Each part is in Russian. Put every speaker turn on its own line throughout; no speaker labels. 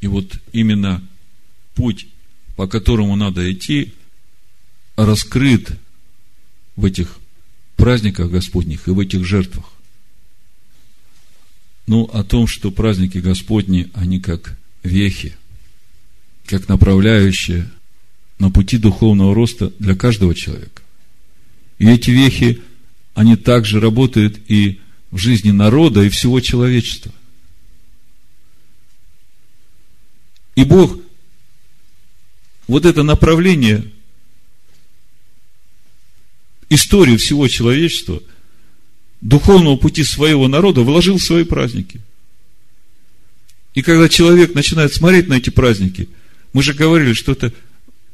И вот именно путь, по которому надо идти, раскрыт в этих праздниках Господних и в этих жертвах. Ну, о том, что праздники Господни, они как вехи, как направляющие на пути духовного роста для каждого человека. И эти вехи, они также работают и в жизни народа, и всего человечества. И Бог вот это направление истории всего человечества, духовного пути своего народа вложил в свои праздники. И когда человек начинает смотреть на эти праздники, мы же говорили, что это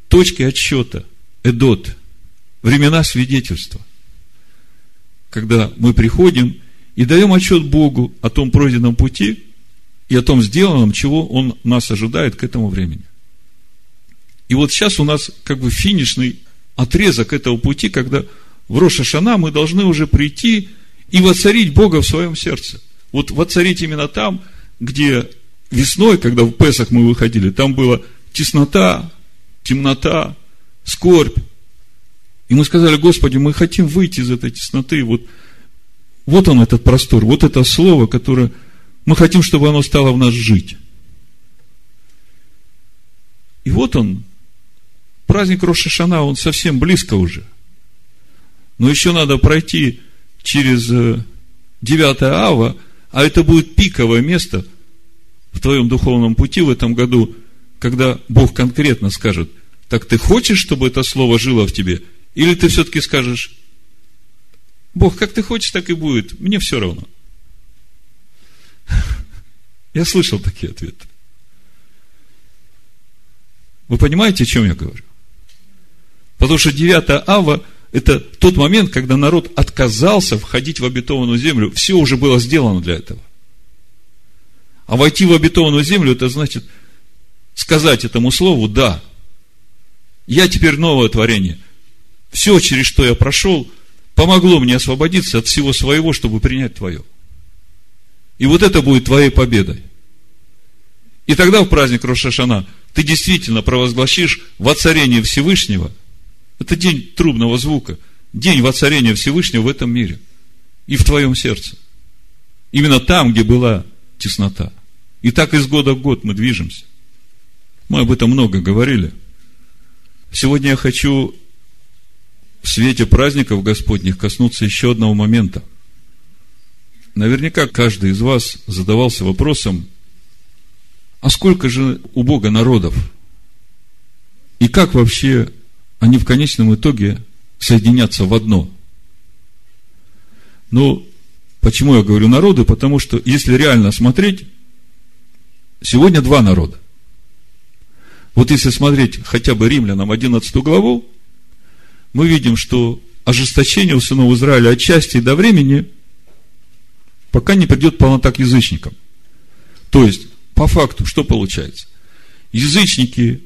точки отсчета, эдот, времена свидетельства. Когда мы приходим и даем отчет Богу о том пройденном пути и о том сделанном, чего Он нас ожидает к этому времени. И вот сейчас у нас как бы финишный отрезок этого пути, когда в Рошашана мы должны уже прийти и воцарить Бога в своем сердце. Вот воцарить именно там, где весной, когда в Песах мы выходили, там была теснота, темнота, скорбь. И мы сказали, Господи, мы хотим выйти из этой тесноты. Вот, вот он этот простор, вот это слово, которое мы хотим, чтобы оно стало в нас жить. И вот он, праздник Рошашана, он совсем близко уже. Но еще надо пройти через 9 э, ава, а это будет пиковое место в твоем духовном пути в этом году, когда Бог конкретно скажет, так ты хочешь, чтобы это слово жило в тебе? Или ты все-таки скажешь, Бог, как ты хочешь, так и будет, мне все равно. Я слышал такие ответы. Вы понимаете, о чем я говорю? Потому что 9 ава это тот момент, когда народ отказался входить в обетованную землю. Все уже было сделано для этого. А войти в обетованную землю, это значит сказать этому слову «да». Я теперь новое творение. Все, через что я прошел, помогло мне освободиться от всего своего, чтобы принять твое. И вот это будет твоей победой. И тогда в праздник Рошашана ты действительно провозгласишь воцарение Всевышнего – это день трубного звука, день воцарения Всевышнего в этом мире и в твоем сердце. Именно там, где была теснота. И так из года в год мы движемся. Мы об этом много говорили. Сегодня я хочу в свете праздников Господних коснуться еще одного момента. Наверняка каждый из вас задавался вопросом, а сколько же у Бога народов? И как вообще они в конечном итоге соединятся в одно. Ну, почему я говорю народы? Потому что, если реально смотреть, сегодня два народа. Вот если смотреть хотя бы римлянам 11 главу, мы видим, что ожесточение у сынов Израиля от части до времени, пока не придет полнота к язычникам. То есть, по факту, что получается? Язычники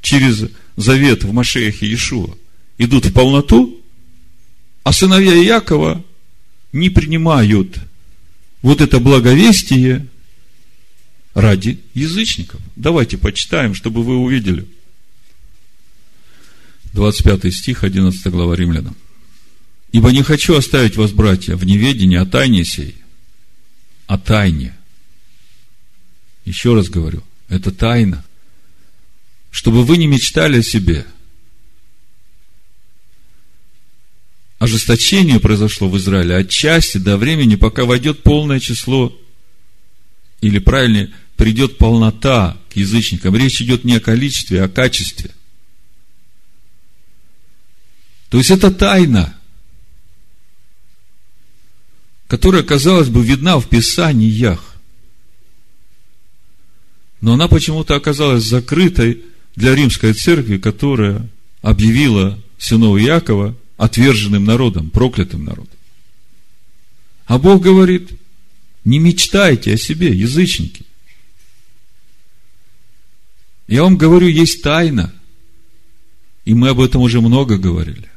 через завет в Машеяхе Иешуа идут в полноту, а сыновья Иакова не принимают вот это благовестие ради язычников. Давайте почитаем, чтобы вы увидели. 25 стих, 11 глава Римлянам. «Ибо не хочу оставить вас, братья, в неведении о тайне сей, о тайне». Еще раз говорю, это тайна – чтобы вы не мечтали о себе. Ожесточение произошло в Израиле отчасти до времени, пока войдет полное число, или правильнее, придет полнота к язычникам. Речь идет не о количестве, а о качестве. То есть это тайна, которая, казалось бы, видна в Писаниях. Но она почему-то оказалась закрытой для римской церкви, которая объявила сынов Иакова отверженным народом, проклятым народом. А Бог говорит, не мечтайте о себе, язычники. Я вам говорю, есть тайна. И мы об этом уже много говорили.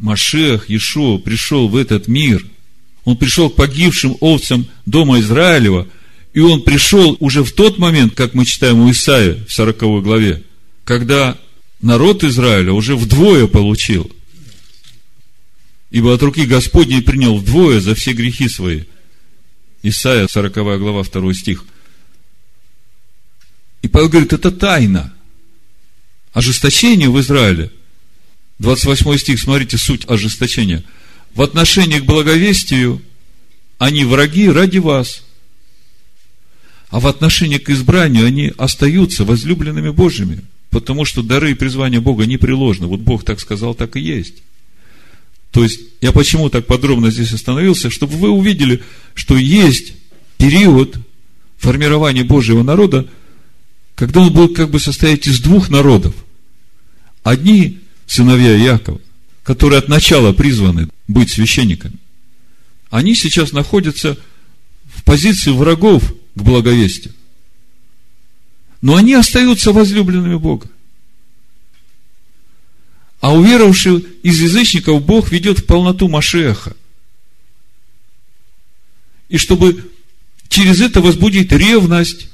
Машех, Иешуа пришел в этот мир. Он пришел к погибшим овцам дома Израилева, и он пришел уже в тот момент, как мы читаем у Исаия в 40 главе, когда народ Израиля уже вдвое получил. Ибо от руки Господней принял вдвое за все грехи свои. Исаия, 40 глава, 2 стих. И Павел говорит, это тайна. Ожесточение в Израиле. 28 стих, смотрите, суть ожесточения. В отношении к благовестию они враги ради вас. А в отношении к избранию они остаются возлюбленными Божьими. Потому что дары и призвания Бога непреложны. Вот Бог так сказал, так и есть. То есть, я почему так подробно здесь остановился, чтобы вы увидели, что есть период формирования Божьего народа, когда он будет как бы состоять из двух народов. Одни сыновья Якова, которые от начала призваны быть священниками, они сейчас находятся в позиции врагов к благовестию. Но они остаются возлюбленными Бога. А уверовавший из язычников Бог ведет в полноту Машеха. И чтобы через это возбудить ревность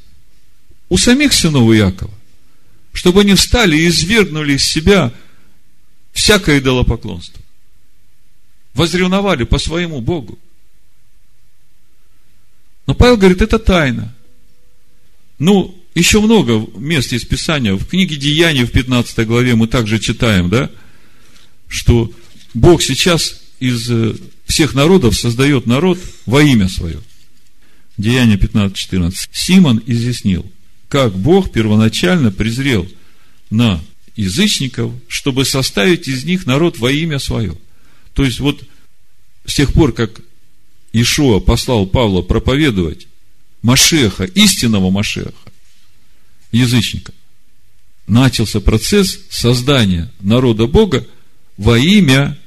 у самих сынов Иакова, чтобы они встали и извергнули из себя всякое идолопоклонство. Возревновали по своему Богу. Но Павел говорит, это тайна. Ну, еще много мест из Писания. В книге Деяний в 15 главе мы также читаем, да, что Бог сейчас из э, всех народов создает народ во имя свое. Деяние 15.14. Симон изъяснил, как Бог первоначально презрел на язычников, чтобы составить из них народ во имя свое. То есть, вот с тех пор, как Ишуа послал Павла проповедовать Машеха, истинного Машеха, язычника, начался процесс создания народа Бога во имя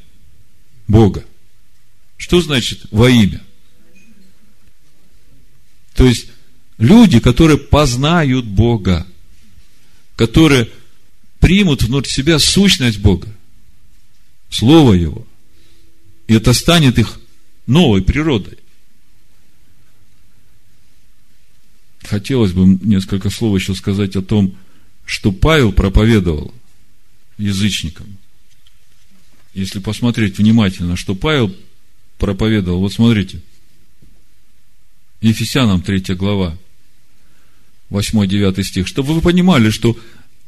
Бога. Что значит во имя? То есть, люди, которые познают Бога, которые примут внутрь себя сущность Бога, Слово Его, и это станет их новой природой. хотелось бы несколько слов еще сказать о том, что Павел проповедовал язычникам. Если посмотреть внимательно, что Павел проповедовал, вот смотрите, Ефесянам 3 глава, 8-9 стих, чтобы вы понимали, что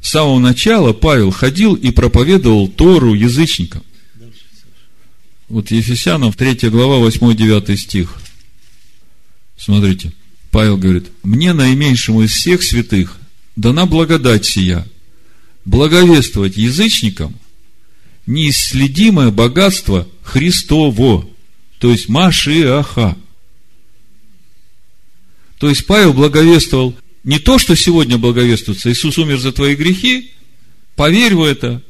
с самого начала Павел ходил и проповедовал Тору язычникам. Вот Ефесянам 3 глава, 8-9 стих. Смотрите. Павел говорит, мне наименьшему из всех святых дана благодать сия, благовествовать язычникам неисследимое богатство Христово, то есть Машиаха. То есть Павел благовествовал не то, что сегодня благовествуется, Иисус умер за твои грехи, поверь в это,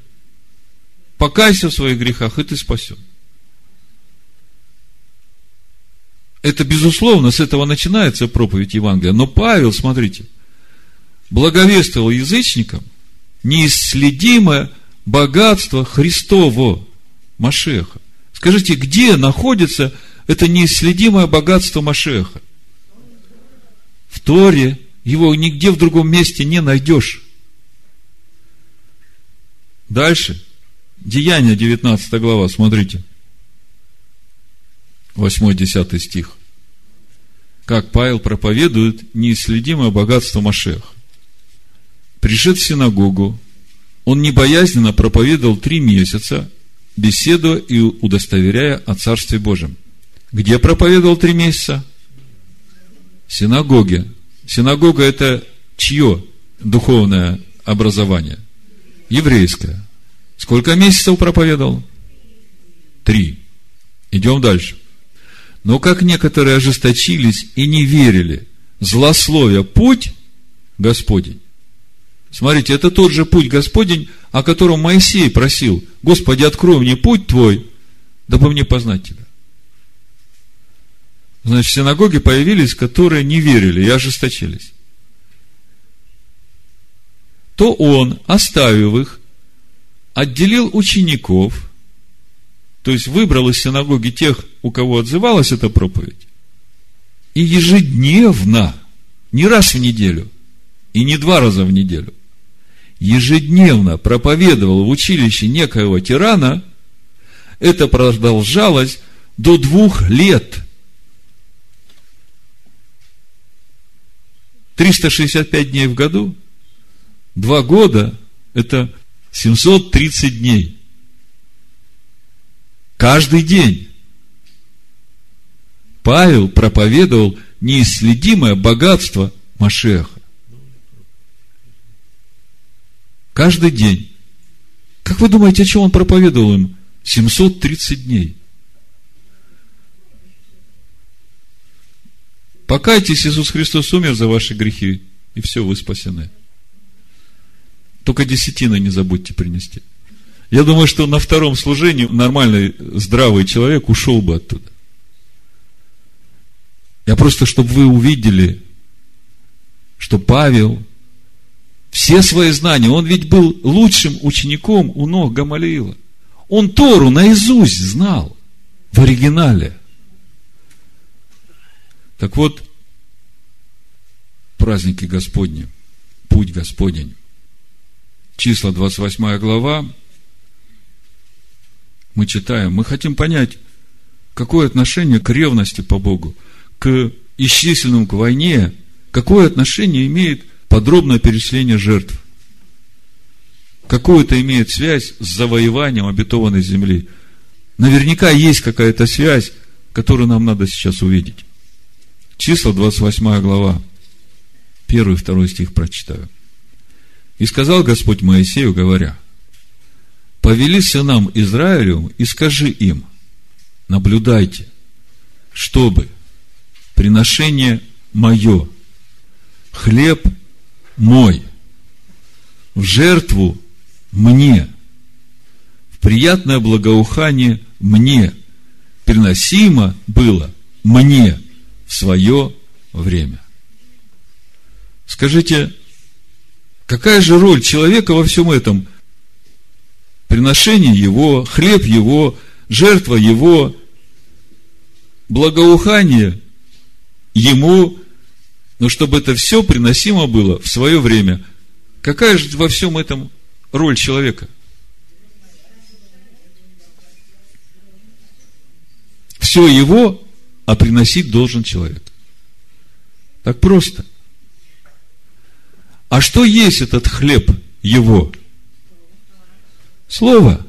покайся в своих грехах, и ты спасен. Это, безусловно, с этого начинается проповедь Евангелия. Но Павел, смотрите, благовествовал язычникам неисследимое богатство Христово, Машеха. Скажите, где находится это неисследимое богатство Машеха? В Торе. Его нигде в другом месте не найдешь. Дальше. Деяние 19 глава, смотрите. 8-10 стих. Как Павел проповедует неисследимое богатство Машех. Пришед в синагогу, он небоязненно проповедовал три месяца, беседуя и удостоверяя о Царстве Божьем. Где проповедовал три месяца? В синагоге. Синагога – это чье духовное образование? Еврейское. Сколько месяцев проповедовал? Три. Идем дальше. Но как некоторые ожесточились и не верили, злословия путь Господень. Смотрите, это тот же путь Господень, о котором Моисей просил, Господи, открой мне путь Твой, дабы мне познать Тебя. Значит, в синагоге появились, которые не верили и ожесточились. То он, оставив их, отделил учеников – то есть выбрал из синагоги тех, у кого отзывалась эта проповедь, и ежедневно, не раз в неделю, и не два раза в неделю, ежедневно проповедовал в училище некоего тирана, это продолжалось до двух лет. 365 дней в году, два года – это 730 дней. Каждый день. Павел проповедовал неисследимое богатство Машеха. Каждый день. Как вы думаете, о чем он проповедовал им 730 дней? Покайтесь, Иисус Христос умер за ваши грехи, и все, вы спасены. Только десятины не забудьте принести. Я думаю, что на втором служении нормальный, здравый человек ушел бы оттуда. Я просто, чтобы вы увидели, что Павел все свои знания, он ведь был лучшим учеником у ног Гамалиила. Он Тору наизусть знал в оригинале. Так вот, праздники Господни, путь Господень. Числа 28 глава, мы читаем, мы хотим понять, какое отношение к ревности по Богу, к исчисленным к войне, какое отношение имеет подробное перечисление жертв. Какую это имеет связь с завоеванием обетованной земли? Наверняка есть какая-то связь, которую нам надо сейчас увидеть. Числа, 28 глава. Первый и второй стих прочитаю. «И сказал Господь Моисею, говоря, повели сынам Израилю и скажи им, наблюдайте, чтобы приношение мое, хлеб мой, в жертву мне, в приятное благоухание мне, приносимо было мне свое время. Скажите, какая же роль человека во всем этом? Приношение его, хлеб его, жертва его, благоухание ему, но чтобы это все приносимо было в свое время. Какая же во всем этом роль человека? Все его, а приносить должен человек. Так просто – а что есть этот хлеб его? Слово,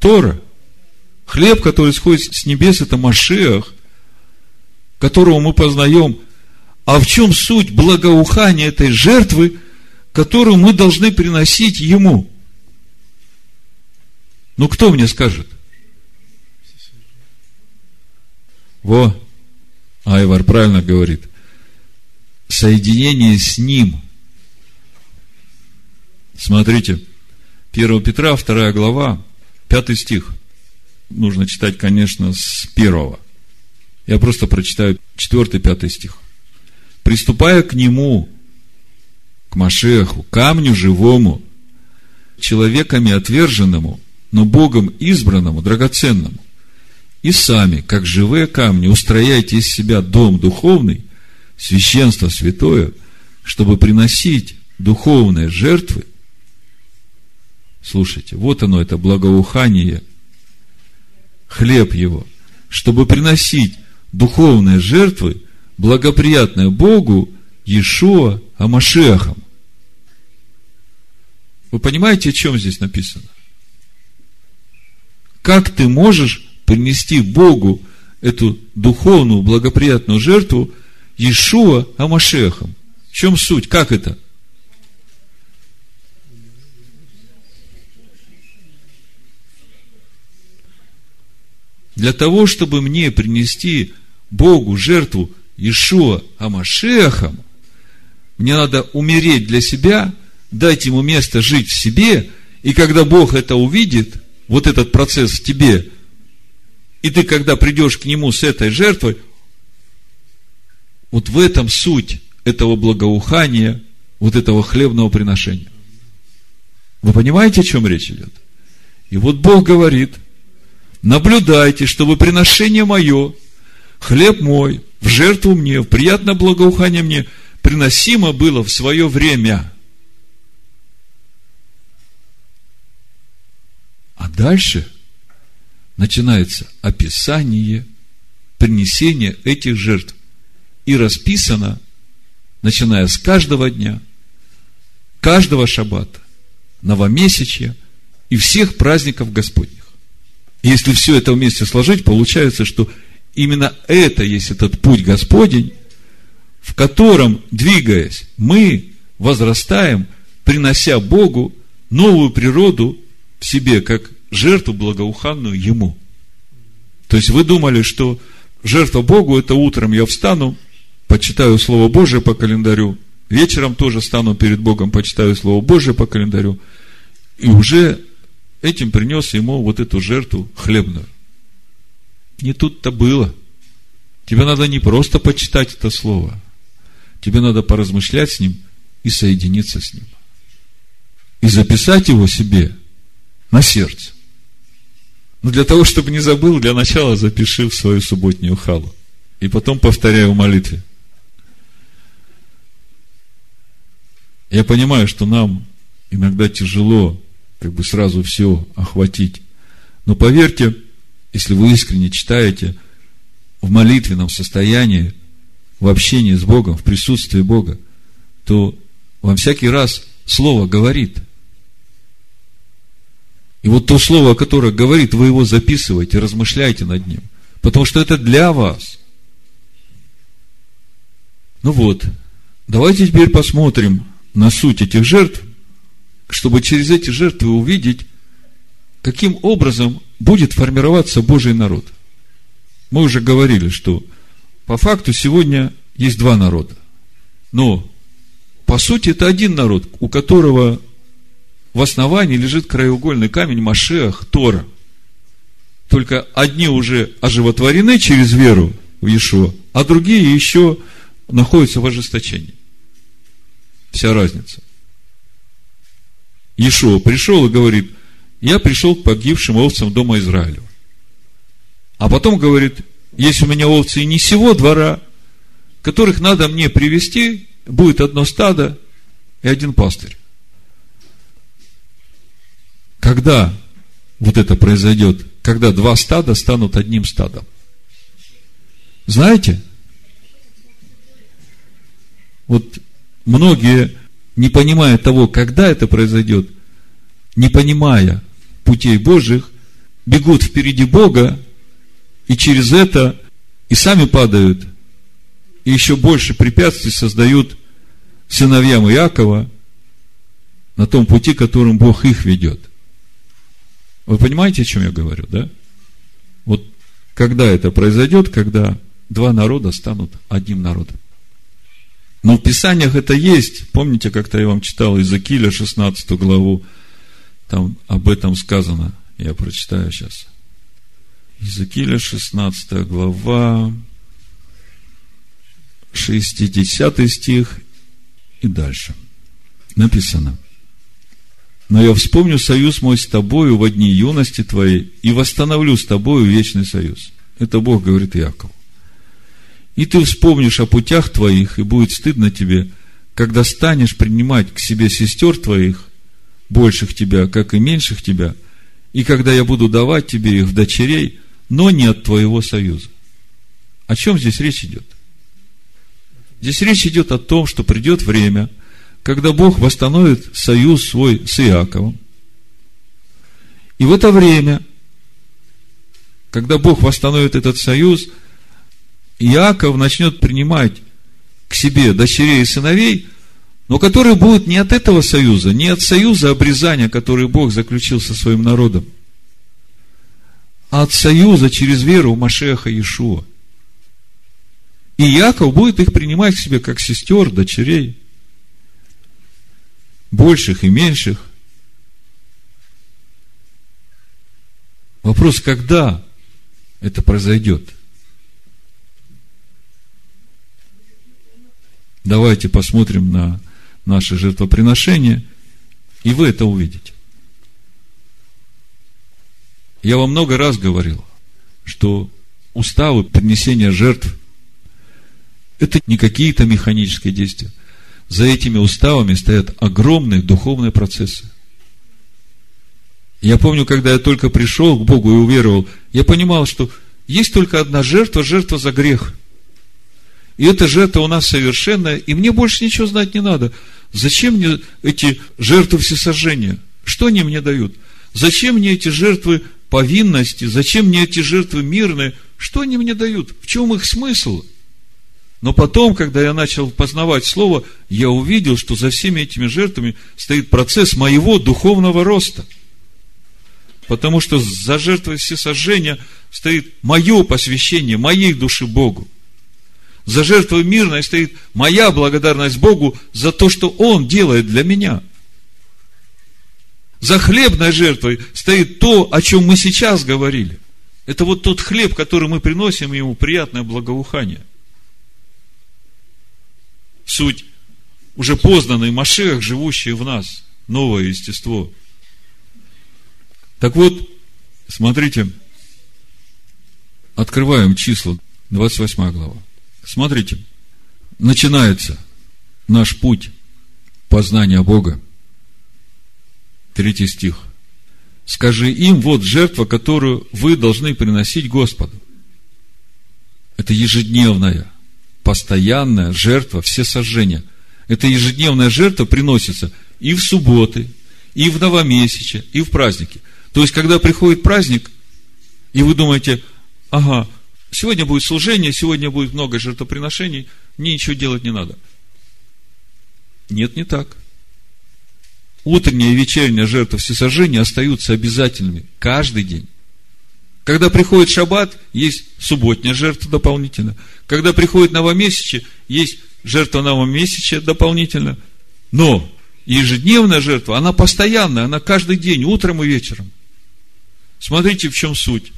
Тора. Хлеб, который сходит с небес, это Машех, которого мы познаем. А в чем суть благоухания этой жертвы, которую мы должны приносить Ему? Ну, кто мне скажет? Во, Айвар правильно говорит. Соединение с Ним – Смотрите, 1 Петра, 2 глава, 5 стих. Нужно читать, конечно, с первого. Я просто прочитаю 4-5 стих. Приступая к нему, к Машеху, камню живому, человеками отверженному, но Богом избранному, драгоценному, и сами, как живые камни, устрояйте из себя дом духовный, священство святое, чтобы приносить духовные жертвы – Слушайте, вот оно, это благоухание, хлеб его, чтобы приносить духовные жертвы, благоприятные Богу, Иешуа Амашехом. Вы понимаете, о чем здесь написано? Как ты можешь принести Богу эту духовную благоприятную жертву Иешуа Амашехом? В чем суть? Как это? для того, чтобы мне принести Богу жертву Ишуа Амашехом, мне надо умереть для себя, дать ему место жить в себе, и когда Бог это увидит, вот этот процесс в тебе, и ты, когда придешь к нему с этой жертвой, вот в этом суть этого благоухания, вот этого хлебного приношения. Вы понимаете, о чем речь идет? И вот Бог говорит – наблюдайте, чтобы приношение мое, хлеб мой, в жертву мне, в приятное благоухание мне, приносимо было в свое время. А дальше начинается описание принесения этих жертв. И расписано, начиная с каждого дня, каждого шаббата, новомесячья и всех праздников Господних. если все это вместе сложить, получается, что именно это есть этот путь Господень, в котором, двигаясь, мы возрастаем, принося Богу новую природу в себе, как жертву благоуханную Ему. То есть вы думали, что жертва Богу это утром я встану, почитаю Слово Божие по календарю, вечером тоже стану перед Богом, почитаю Слово Божие по календарю, и уже этим принес ему вот эту жертву хлебную. Не тут-то было. Тебе надо не просто почитать это слово, тебе надо поразмышлять с ним и соединиться с ним. И записать его себе на сердце. Но для того, чтобы не забыл, для начала запиши в свою субботнюю халу. И потом повторяй в молитве. Я понимаю, что нам иногда тяжело как бы сразу все охватить. Но поверьте, если вы искренне читаете в молитвенном состоянии, в общении с Богом, в присутствии Бога, то вам всякий раз Слово говорит. И вот то Слово, которое говорит, вы его записываете, размышляйте над ним. Потому что это для вас. Ну вот, давайте теперь посмотрим на суть этих жертв, чтобы через эти жертвы увидеть, каким образом будет формироваться Божий народ. Мы уже говорили, что по факту сегодня есть два народа. Но по сути это один народ, у которого в основании лежит краеугольный камень Машеах Тора. Только одни уже оживотворены через веру в Иешуа, а другие еще находятся в ожесточении. Вся разница. Иешуа пришел и говорит, я пришел к погибшим овцам дома Израилева. А потом говорит, есть у меня овцы и не сего двора, которых надо мне привести, будет одно стадо и один пастырь. Когда вот это произойдет? Когда два стада станут одним стадом. Знаете? Вот многие не понимая того, когда это произойдет, не понимая путей Божьих, бегут впереди Бога, и через это и сами падают, и еще больше препятствий создают сыновьям Иакова на том пути, которым Бог их ведет. Вы понимаете, о чем я говорю, да? Вот когда это произойдет, когда два народа станут одним народом. Но в Писаниях это есть. Помните, как-то я вам читал из Акиля 16 главу, там об этом сказано. Я прочитаю сейчас. Иезекииля 16 глава, 60 стих и дальше. Написано. Но я вспомню союз мой с тобою в дни юности твоей и восстановлю с тобою вечный союз. Это Бог говорит Якову. И ты вспомнишь о путях твоих, и будет стыдно тебе, когда станешь принимать к себе сестер твоих, больших тебя, как и меньших тебя, и когда я буду давать тебе их в дочерей, но не от твоего союза. О чем здесь речь идет? Здесь речь идет о том, что придет время, когда Бог восстановит союз свой с Иаковом. И в это время, когда Бог восстановит этот союз – Иаков начнет принимать к себе дочерей и сыновей, но которые будут не от этого союза, не от союза обрезания, который Бог заключил со своим народом, а от союза через веру в Машеха Иешуа. И Яков будет их принимать к себе как сестер, дочерей, больших и меньших. Вопрос, когда это произойдет? Давайте посмотрим на наше жертвоприношение, и вы это увидите. Я вам много раз говорил, что уставы принесения жертв – это не какие-то механические действия. За этими уставами стоят огромные духовные процессы. Я помню, когда я только пришел к Богу и уверовал, я понимал, что есть только одна жертва – жертва за грех. И эта жертва у нас совершенная, и мне больше ничего знать не надо. Зачем мне эти жертвы всесожжения? Что они мне дают? Зачем мне эти жертвы повинности? Зачем мне эти жертвы мирные? Что они мне дают? В чем их смысл? Но потом, когда я начал познавать Слово, я увидел, что за всеми этими жертвами стоит процесс моего духовного роста. Потому что за жертвой всесожжения стоит мое посвящение моей души Богу. За жертвой мирной стоит моя благодарность Богу за то, что Он делает для меня. За хлебной жертвой стоит то, о чем мы сейчас говорили. Это вот тот хлеб, который мы приносим Ему приятное благоухание. Суть уже познанный Машех, живущий в нас, новое естество. Так вот, смотрите, открываем числа, 28 глава. Смотрите, начинается наш путь познания Бога. Третий стих. Скажи им, вот жертва, которую вы должны приносить Господу. Это ежедневная, постоянная жертва, все сожжения. Это ежедневная жертва приносится и в субботы, и в новомесяче, и в праздники. То есть, когда приходит праздник, и вы думаете, ага, Сегодня будет служение, сегодня будет много жертвоприношений, мне ничего делать не надо. Нет, не так. Утренняя и вечерняя жертва всесожжения остаются обязательными каждый день. Когда приходит шаббат, есть субботняя жертва дополнительно. Когда приходит новомесячие, есть жертва новомесячия дополнительно. Но ежедневная жертва, она постоянная, она каждый день, утром и вечером. Смотрите, в чем суть.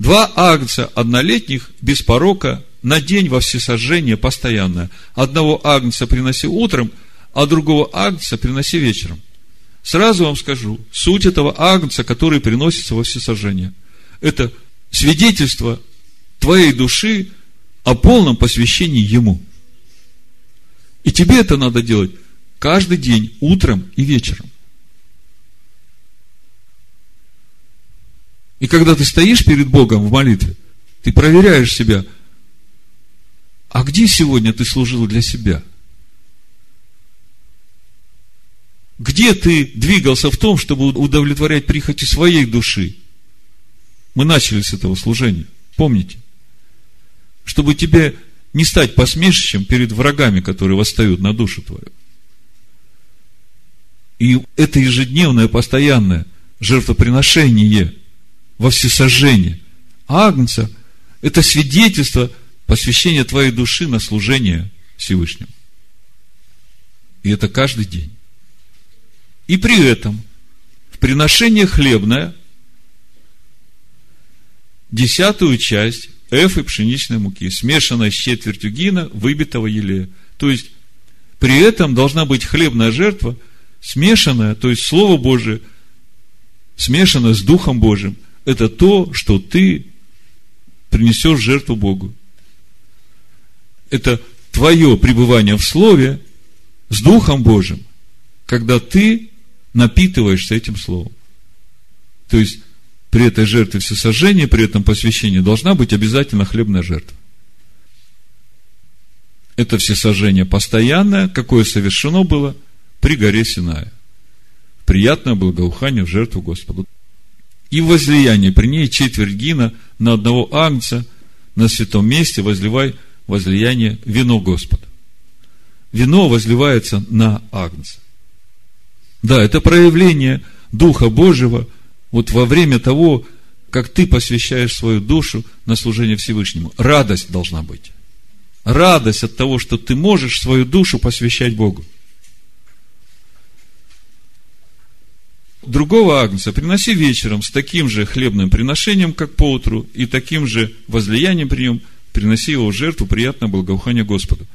Два агнца однолетних без порока на день во всесожжение постоянное. Одного агнца приноси утром, а другого агнца приноси вечером. Сразу вам скажу, суть этого агнца, который приносится во всесожжение, это свидетельство твоей души о полном посвящении Ему. И тебе это надо делать каждый день, утром и вечером. И когда ты стоишь перед Богом в молитве, ты проверяешь себя, а где сегодня ты служил для себя? Где ты двигался в том, чтобы удовлетворять прихоти своей души? Мы начали с этого служения, помните? Чтобы тебе не стать посмешищем перед врагами, которые восстают на душу твою. И это ежедневное, постоянное жертвоприношение – во всесожжение. Агнца – это свидетельство посвящения твоей души на служение Всевышнему. И это каждый день. И при этом в приношение хлебное десятую часть эфы пшеничной муки, смешанной с четвертью гина, выбитого елея. То есть, при этом должна быть хлебная жертва, смешанная, то есть Слово Божие, смешанное с Духом Божьим – это то, что ты принесешь жертву Богу. Это твое пребывание в Слове с Духом Божьим, когда ты напитываешься этим Словом. То есть, при этой жертве всесожжения, при этом посвящении должна быть обязательно хлебная жертва. Это всесожжение постоянное, какое совершено было при горе Синая. Приятное благоухание в жертву Господу и возлияние при ней четверть гина на одного агнца на святом месте возливай возлияние вино Господа. Вино возливается на агнца. Да, это проявление Духа Божьего вот во время того, как ты посвящаешь свою душу на служение Всевышнему. Радость должна быть. Радость от того, что ты можешь свою душу посвящать Богу. другого агнца приноси вечером с таким же хлебным приношением, как поутру, и таким же возлиянием при нем приноси его в жертву приятное благоухание Господу.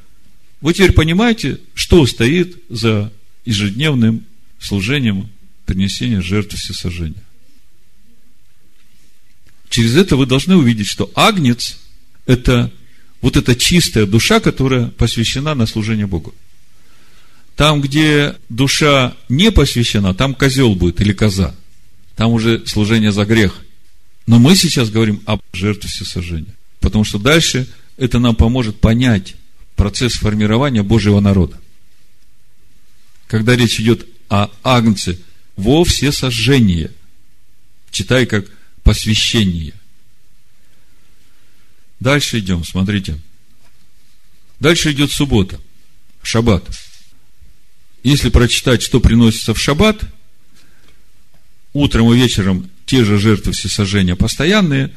Вы теперь понимаете, что стоит за ежедневным служением принесения жертвы всесожжения. Через это вы должны увидеть, что агнец – это вот эта чистая душа, которая посвящена на служение Богу. Там, где душа не посвящена, там козел будет или коза. Там уже служение за грех. Но мы сейчас говорим об жертве всесожжения. Потому что дальше это нам поможет понять процесс формирования Божьего народа. Когда речь идет о агнце во всесожжение, читай как посвящение. Дальше идем, смотрите. Дальше идет суббота, шаббат. Если прочитать, что приносится в шаббат, утром и вечером те же жертвы всесожжения постоянные,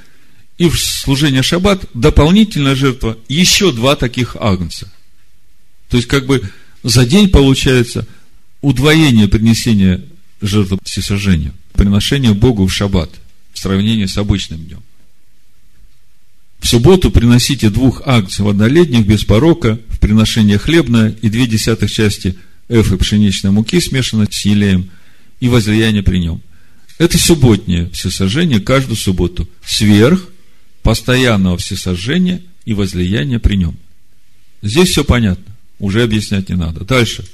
и в служение шаббат дополнительная жертва, еще два таких агнца. То есть, как бы за день получается удвоение принесения жертвы всесожжения, приношение Богу в шаббат, в сравнении с обычным днем. В субботу приносите двух акций однолетних без порока в приношение хлебное и две десятых части эфы пшеничной муки, смешанной с елеем, и возлияние при нем. Это субботнее всесожжение каждую субботу. Сверх постоянного всесожжения и возлияния при нем. Здесь все понятно. Уже объяснять не надо. Дальше.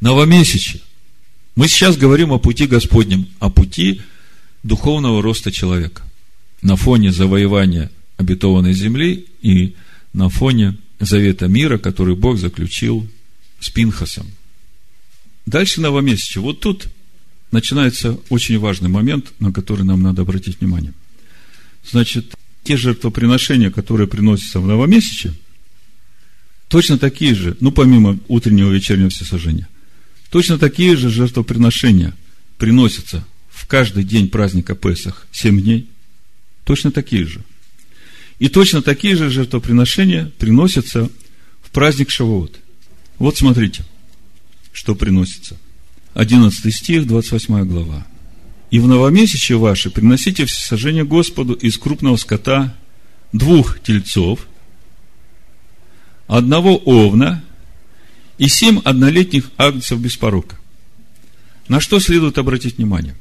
Новомесячие. Мы сейчас говорим о пути Господнем, о пути духовного роста человека. На фоне завоевания обетованной земли и на фоне завета мира, который Бог заключил с Пинхасом. Дальше новомесячие. Вот тут начинается очень важный момент, на который нам надо обратить внимание. Значит, те жертвоприношения, которые приносятся в новомесячие, точно такие же, ну, помимо утреннего и вечернего всесожжения, точно такие же жертвоприношения приносятся в каждый день праздника Песах, 7 дней, точно такие же. И точно такие же жертвоприношения приносятся в праздник Шавуот. Вот смотрите, что приносится. 11 стих, 28 глава. «И в новомесячие ваши приносите всесожжение Господу из крупного скота двух тельцов, одного овна и семь однолетних агнцев без порока». На что следует обратить внимание?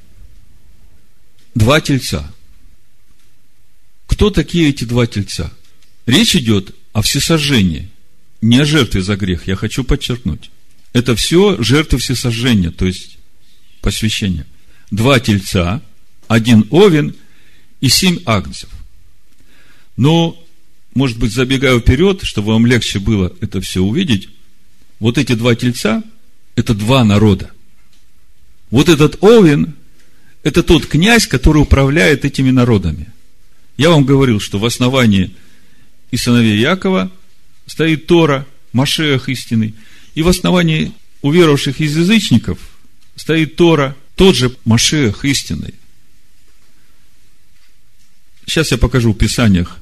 Два тельца – кто такие эти два тельца? Речь идет о всесожжении, не о жертве за грех, я хочу подчеркнуть. Это все жертвы всесожжения, то есть посвящение. Два тельца, один овен и семь агнцев. Но, может быть, забегаю вперед, чтобы вам легче было это все увидеть, вот эти два тельца – это два народа. Вот этот овен – это тот князь, который управляет этими народами – я вам говорил, что в основании и сыновей Якова стоит Тора, Машех истинный, и в основании уверовавших из язычников стоит Тора, тот же Машех истинный. Сейчас я покажу в Писаниях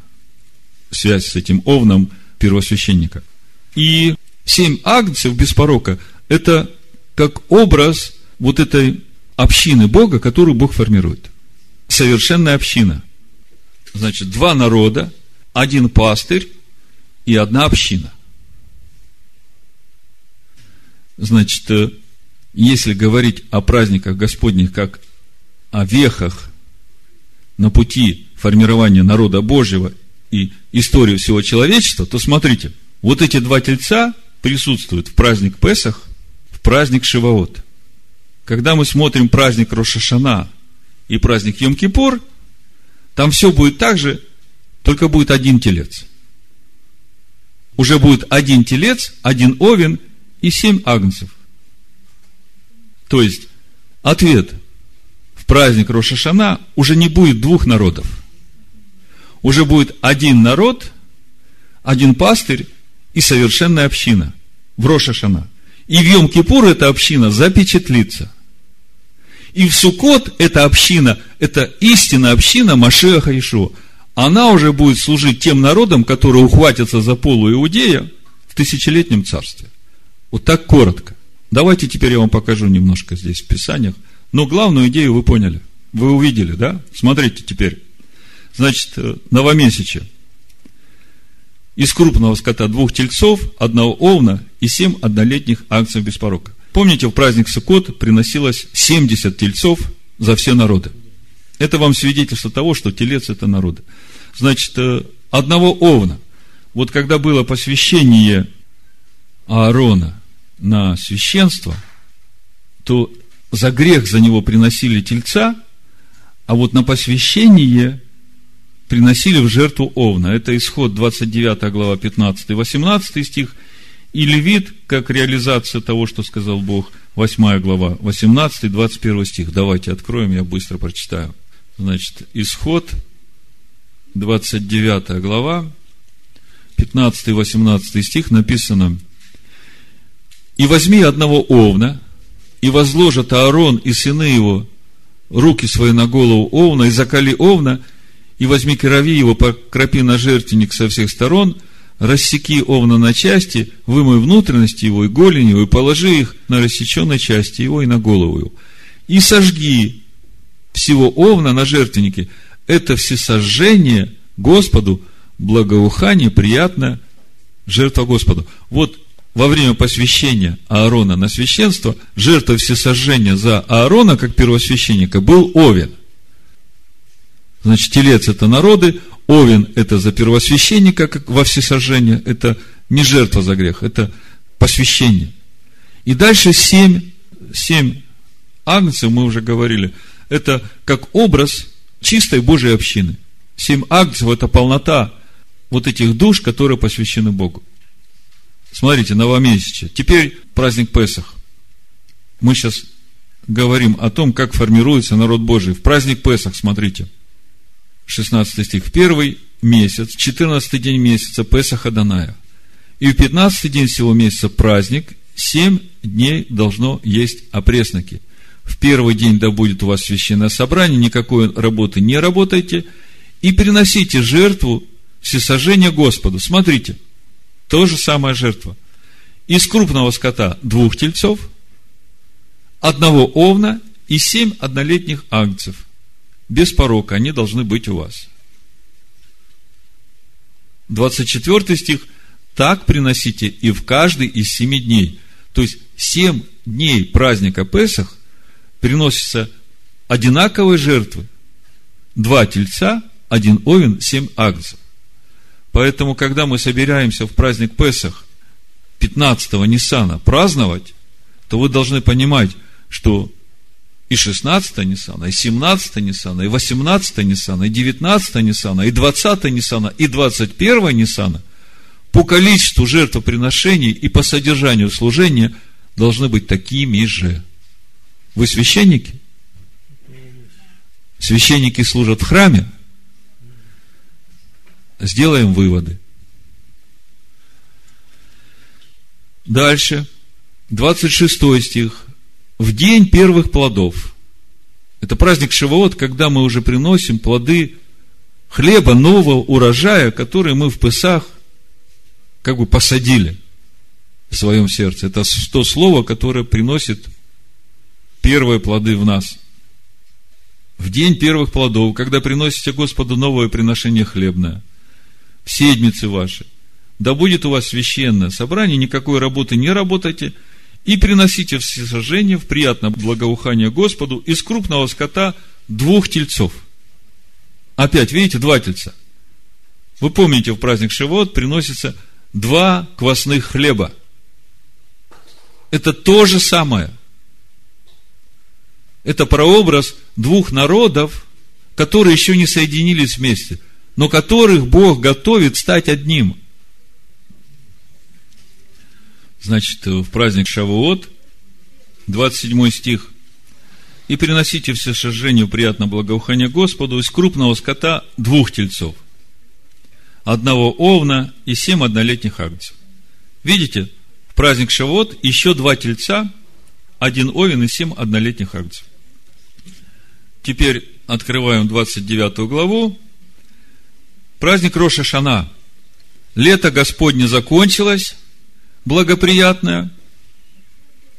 связь с этим овном первосвященника. И семь агнцев без порока – это как образ вот этой общины Бога, которую Бог формирует. Совершенная община. Значит, два народа, один пастырь и одна община. Значит, э, если говорить о праздниках Господних как о вехах на пути формирования народа Божьего и истории всего человечества, то смотрите, вот эти два тельца присутствуют в праздник Песах, в праздник Шивоот. Когда мы смотрим праздник Рошашана и праздник Йом-Кипур – там все будет так же, только будет один телец. Уже будет один телец, один овен и семь агнцев. То есть, ответ в праздник Рошашана уже не будет двух народов. Уже будет один народ, один пастырь и совершенная община в Рошашана. И в Йом-Кипур эта община запечатлится. И в Сукот эта община, это истинная община Машеха Ишуа. Она уже будет служить тем народам, которые ухватятся за полу Иудея в тысячелетнем царстве. Вот так коротко. Давайте теперь я вам покажу немножко здесь в Писаниях. Но главную идею вы поняли. Вы увидели, да? Смотрите теперь. Значит, э, новомесячие. Из крупного скота двух тельцов, одного овна и семь однолетних акций без порока. Помните, в праздник Суккот приносилось 70 тельцов за все народы. Это вам свидетельство того, что телец – это народы. Значит, э, одного овна. Вот когда было посвящение Аарона на священство, то за грех за него приносили тельца, а вот на посвящение приносили в жертву овна. Это исход 29 глава 15 18 стих. И Левит, как реализация того, что сказал Бог, 8 глава 18 21 стих. Давайте откроем, я быстро прочитаю. Значит, исход 29 глава 15 18 стих написано «И возьми одного овна, и возложат Аарон и сыны его руки свои на голову овна, и закали овна, и возьми крови его, покропи на жертвенник со всех сторон, рассеки овна на части, вымой внутренности его и голени его, и положи их на рассеченной части его и на голову его. И сожги всего овна на жертвеннике. Это всесожжение Господу, благоухание, приятно жертва Господу. Вот во время посвящения Аарона на священство, жертва всесожжения за Аарона, как первосвященника, был Овен. Значит, телец – это народы, Овен – это за первосвященника, как во всесожжение, это не жертва за грех, это посвящение. И дальше семь, семь агнцев, мы уже говорили, это как образ чистой Божьей общины. Семь агнцев – это полнота вот этих душ, которые посвящены Богу. Смотрите, новомесячие. Теперь праздник Песах. Мы сейчас говорим о том, как формируется народ Божий. В праздник Песах, смотрите. 16 стих. Первый месяц, 14 день месяца Песаха Даная. И в 15 день всего месяца праздник, 7 дней должно есть опресноки. В первый день да будет у вас священное собрание, никакой работы не работайте, и приносите жертву всесожжения Господу. Смотрите – то же самая жертва. Из крупного скота двух тельцов, одного овна и семь однолетних агнцев. Без порока они должны быть у вас. 24 стих. Так приносите и в каждый из семи дней. То есть, семь дней праздника Песах приносятся одинаковые жертвы. Два тельца, один овен, семь агнцев. Поэтому, когда мы собираемся в праздник Песах 15-го Ниссана праздновать, то вы должны понимать, что и 16 Ниссана, и 17 Ниссана, и 18 Ниссана, и 19 Ниссана, и 20 Ниссана, и 21 Ниссана по количеству жертвоприношений и по содержанию служения должны быть такими же. Вы священники? Священники служат в храме, сделаем выводы. Дальше, 26 стих. В день первых плодов. Это праздник Шивоот, когда мы уже приносим плоды хлеба нового урожая, который мы в Песах как бы посадили в своем сердце. Это то слово, которое приносит первые плоды в нас. В день первых плодов, когда приносите Господу новое приношение хлебное – седмицы ваши. Да будет у вас священное собрание, никакой работы не работайте, и приносите все сожжения в приятное благоухание Господу из крупного скота двух тельцов. Опять, видите, два тельца. Вы помните, в праздник Шивот приносится два квасных хлеба. Это то же самое. Это прообраз двух народов, которые еще не соединились вместе но которых Бог готовит стать одним. Значит, в праздник Шавуот, 27 стих, и приносите все сожжению приятно благоухание Господу из крупного скота двух тельцов, одного овна и семь однолетних агнцев. Видите, в праздник Шавот еще два тельца, один овен и семь однолетних агнцев. Теперь открываем 29 главу, Праздник Роша Шана. Лето Господне закончилось, благоприятное.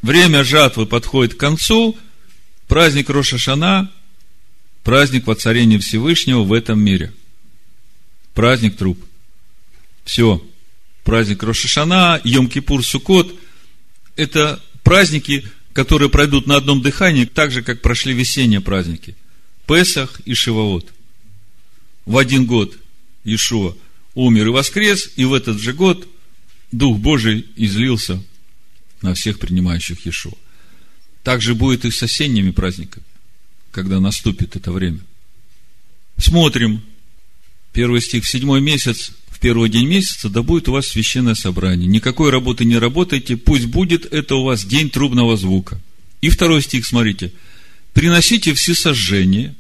Время жатвы подходит к концу. Праздник Роша Шана – праздник воцарения Всевышнего в этом мире. Праздник труп. Все. Праздник Рошашана, Йом-Кипур, Сукот – это праздники, которые пройдут на одном дыхании, так же, как прошли весенние праздники. Песах и Шивоот. В один год Иешуа умер и воскрес, и в этот же год Дух Божий излился на всех принимающих Иешуа. Так же будет и с осенними праздниками, когда наступит это время. Смотрим. Первый стих. В седьмой месяц, в первый день месяца, да будет у вас священное собрание. Никакой работы не работайте, пусть будет это у вас день трубного звука. И второй стих, смотрите. Приносите все сожжения.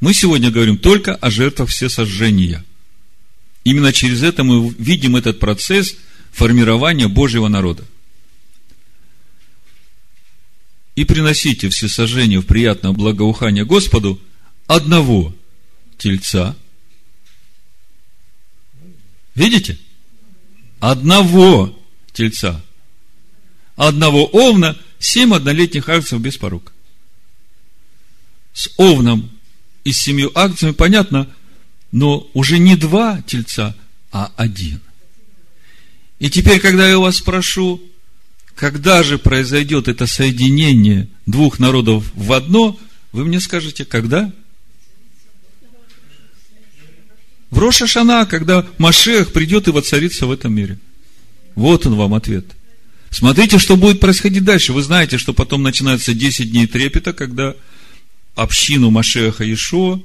Мы сегодня говорим только о жертвах все сожжения. Именно через это мы видим этот процесс формирования Божьего народа. И приносите все сожжения в приятное благоухание Господу одного тельца. Видите? Одного тельца. Одного овна, семь однолетних акций без порока. С овном и с семью акциями понятно, но уже не два тельца, а один. И теперь, когда я вас спрошу, когда же произойдет это соединение двух народов в одно, вы мне скажете, когда? В Роша Шана, когда Машех придет и воцарится в этом мире. Вот он вам ответ. Смотрите, что будет происходить дальше. Вы знаете, что потом начинается 10 дней трепета, когда общину Машеха Иешуа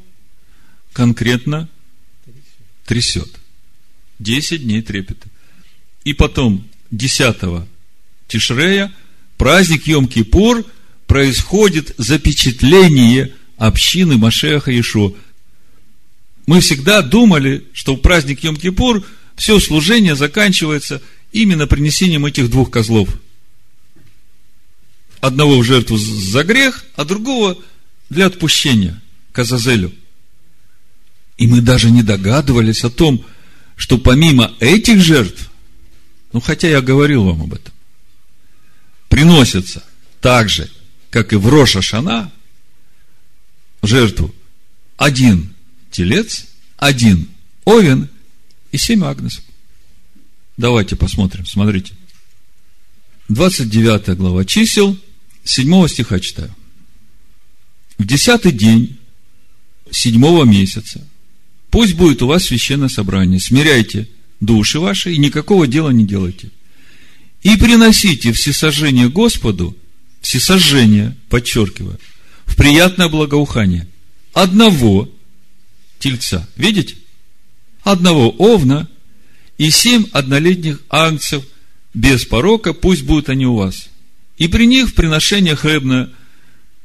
конкретно трясет. Десять дней трепета. И потом, десятого Тишрея, праздник Йом-Кипур, происходит запечатление общины Машеха Иешуа. Мы всегда думали, что в праздник Йом-Кипур все служение заканчивается именно принесением этих двух козлов. Одного в жертву за грех, а другого для отпущения, к. И мы даже не догадывались о том, что помимо этих жертв, ну, хотя я говорил вам об этом, приносится так же, как и в Роша Шана, жертву один телец, один овен и семь агнцев. Давайте посмотрим, смотрите. 29 глава чисел, 7 стиха читаю. В десятый день седьмого месяца Пусть будет у вас священное собрание. Смиряйте души ваши и никакого дела не делайте. И приносите всесожжение Господу, всесожжение, подчеркиваю, в приятное благоухание одного тельца. Видите? Одного овна и семь однолетних ангцев без порока, пусть будут они у вас. И при них в приношение хлебно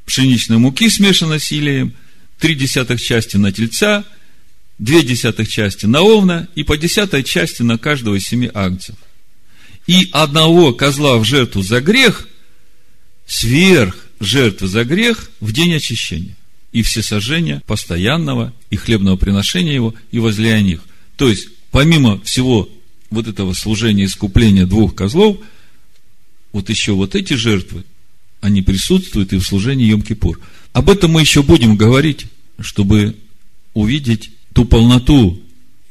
пшеничной муки, смешанной с илеем, три десятых части на тельца – две десятых части на овна и по десятой части на каждого из семи агнцев. И одного козла в жертву за грех, сверх жертвы за грех в день очищения. И все сожжения постоянного и хлебного приношения его и возле них. То есть, помимо всего вот этого служения искупления двух козлов, вот еще вот эти жертвы, они присутствуют и в служении Йом-Кипур. Об этом мы еще будем говорить, чтобы увидеть ту полноту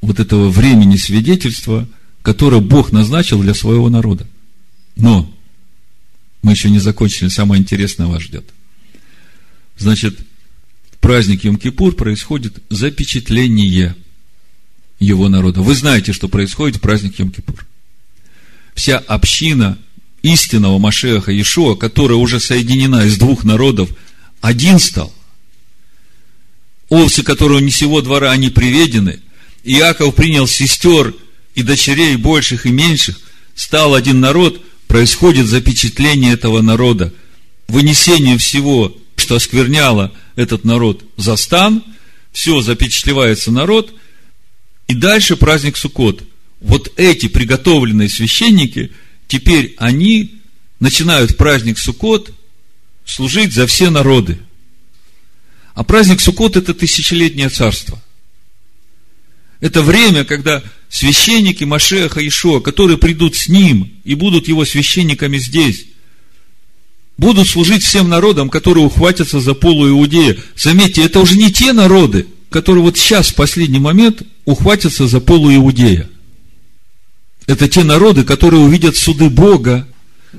вот этого времени свидетельства, которое Бог назначил для своего народа. Но мы еще не закончили, самое интересное вас ждет. Значит, праздник Йом-Кипур происходит запечатление его народа. Вы знаете, что происходит в праздник Йом-Кипур. Вся община истинного Машеха Иешуа, которая уже соединена из двух народов, один стал овцы, которые не сего двора, они приведены. Иаков принял сестер и дочерей больших и меньших, стал один народ, происходит запечатление этого народа, вынесение всего, что оскверняло этот народ за стан, все запечатлевается народ, и дальше праздник Суккот. Вот эти приготовленные священники, теперь они начинают праздник Суккот служить за все народы – а праздник Суккот – это тысячелетнее царство. Это время, когда священники Машеха Ишуа, которые придут с ним и будут его священниками здесь, будут служить всем народам, которые ухватятся за полу Иудея. Заметьте, это уже не те народы, которые вот сейчас, в последний момент, ухватятся за полу Иудея. Это те народы, которые увидят суды Бога,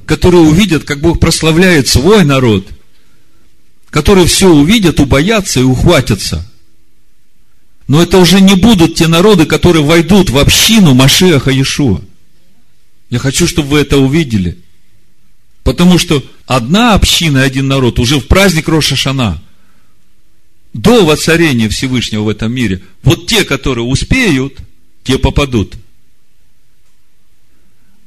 которые увидят, как Бог прославляет свой народ – которые все увидят, убоятся и ухватятся. Но это уже не будут те народы, которые войдут в общину Машеха Иешуа. Я хочу, чтобы вы это увидели. Потому что одна община и один народ уже в праздник Роша Шана, до воцарения Всевышнего в этом мире, вот те, которые успеют, те попадут.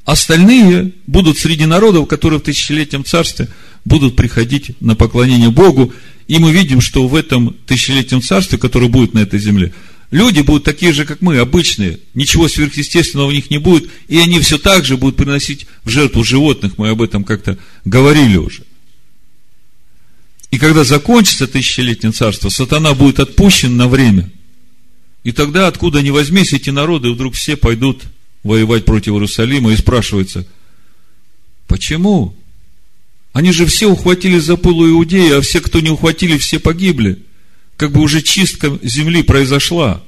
Остальные будут среди народов, которые в тысячелетнем царстве будут приходить на поклонение Богу. И мы видим, что в этом тысячелетнем царстве, которое будет на этой земле, люди будут такие же, как мы, обычные. Ничего сверхъестественного у них не будет. И они все так же будут приносить в жертву животных. Мы об этом как-то говорили уже. И когда закончится тысячелетнее царство, сатана будет отпущен на время. И тогда, откуда ни возьмись, эти народы вдруг все пойдут воевать против Иерусалима и спрашивается, почему? Они же все ухватили за полу Иудеи, а все, кто не ухватили, все погибли. Как бы уже чистка земли произошла.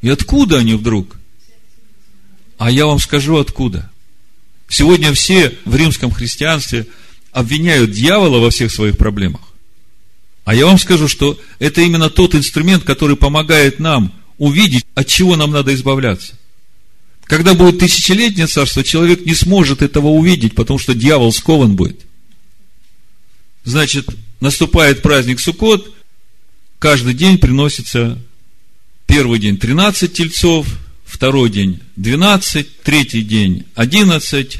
И откуда они вдруг? А я вам скажу откуда. Сегодня все в римском христианстве обвиняют дьявола во всех своих проблемах. А я вам скажу, что это именно тот инструмент, который помогает нам увидеть, от чего нам надо избавляться. Когда будет тысячелетнее царство, человек не сможет этого увидеть, потому что дьявол скован будет. Значит, наступает праздник Суккот, каждый день приносится первый день 13 тельцов, второй день 12, третий день 11,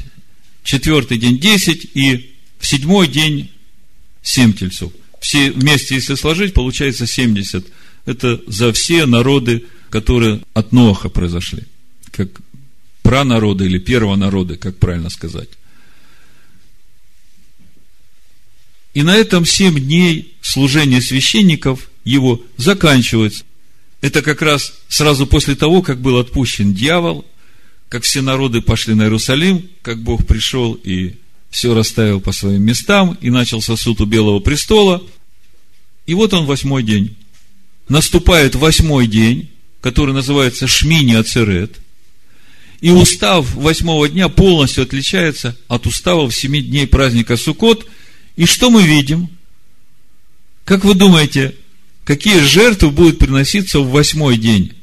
четвертый день 10 и в седьмой день 7 тельцов. Все вместе, если сложить, получается 70. Это за все народы, которые от Ноаха произошли. Как пранароды или первонароды, как правильно сказать. И на этом семь дней служения священников его заканчивается. Это как раз сразу после того, как был отпущен дьявол, как все народы пошли на Иерусалим, как Бог пришел и все расставил по своим местам, и начался суд у Белого престола. И вот он восьмой день. Наступает восьмой день, который называется Шмини Ацерет – и устав восьмого дня полностью отличается от уставов семи дней праздника Суккот. И что мы видим? Как вы думаете, какие жертвы будут приноситься в восьмой день?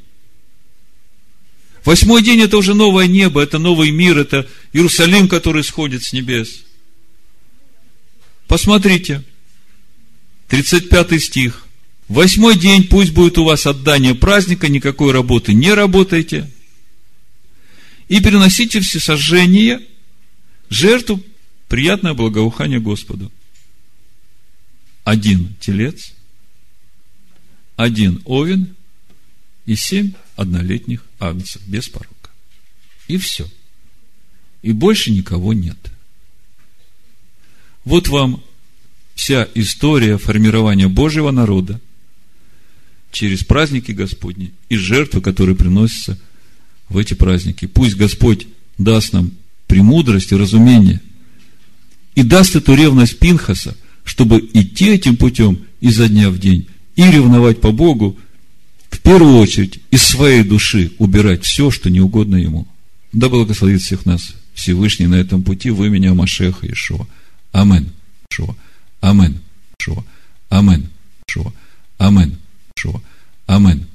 Восьмой день это уже новое небо, это новый мир, это Иерусалим, который сходит с небес. Посмотрите, 35 стих. Восьмой день пусть будет у вас отдание праздника, никакой работы не работайте – и приносите всесожжение, жертву, приятное благоухание Господу. Один телец, один овен и семь однолетних агнцев без порока. И все. И больше никого нет. Вот вам вся история формирования Божьего народа через праздники Господни и жертвы, которые приносятся в эти праздники. Пусть Господь даст нам премудрость и разумение. И даст эту ревность Пинхаса, чтобы идти этим путем изо дня в день и ревновать по Богу, в первую очередь из своей души убирать все, что не угодно Ему. Да благословит всех нас Всевышний на этом пути в имени Амашеха Ишуа. Амен. Шуа. Амен. Шуа. Амен. Шуа. Амен. Шуа. Амен.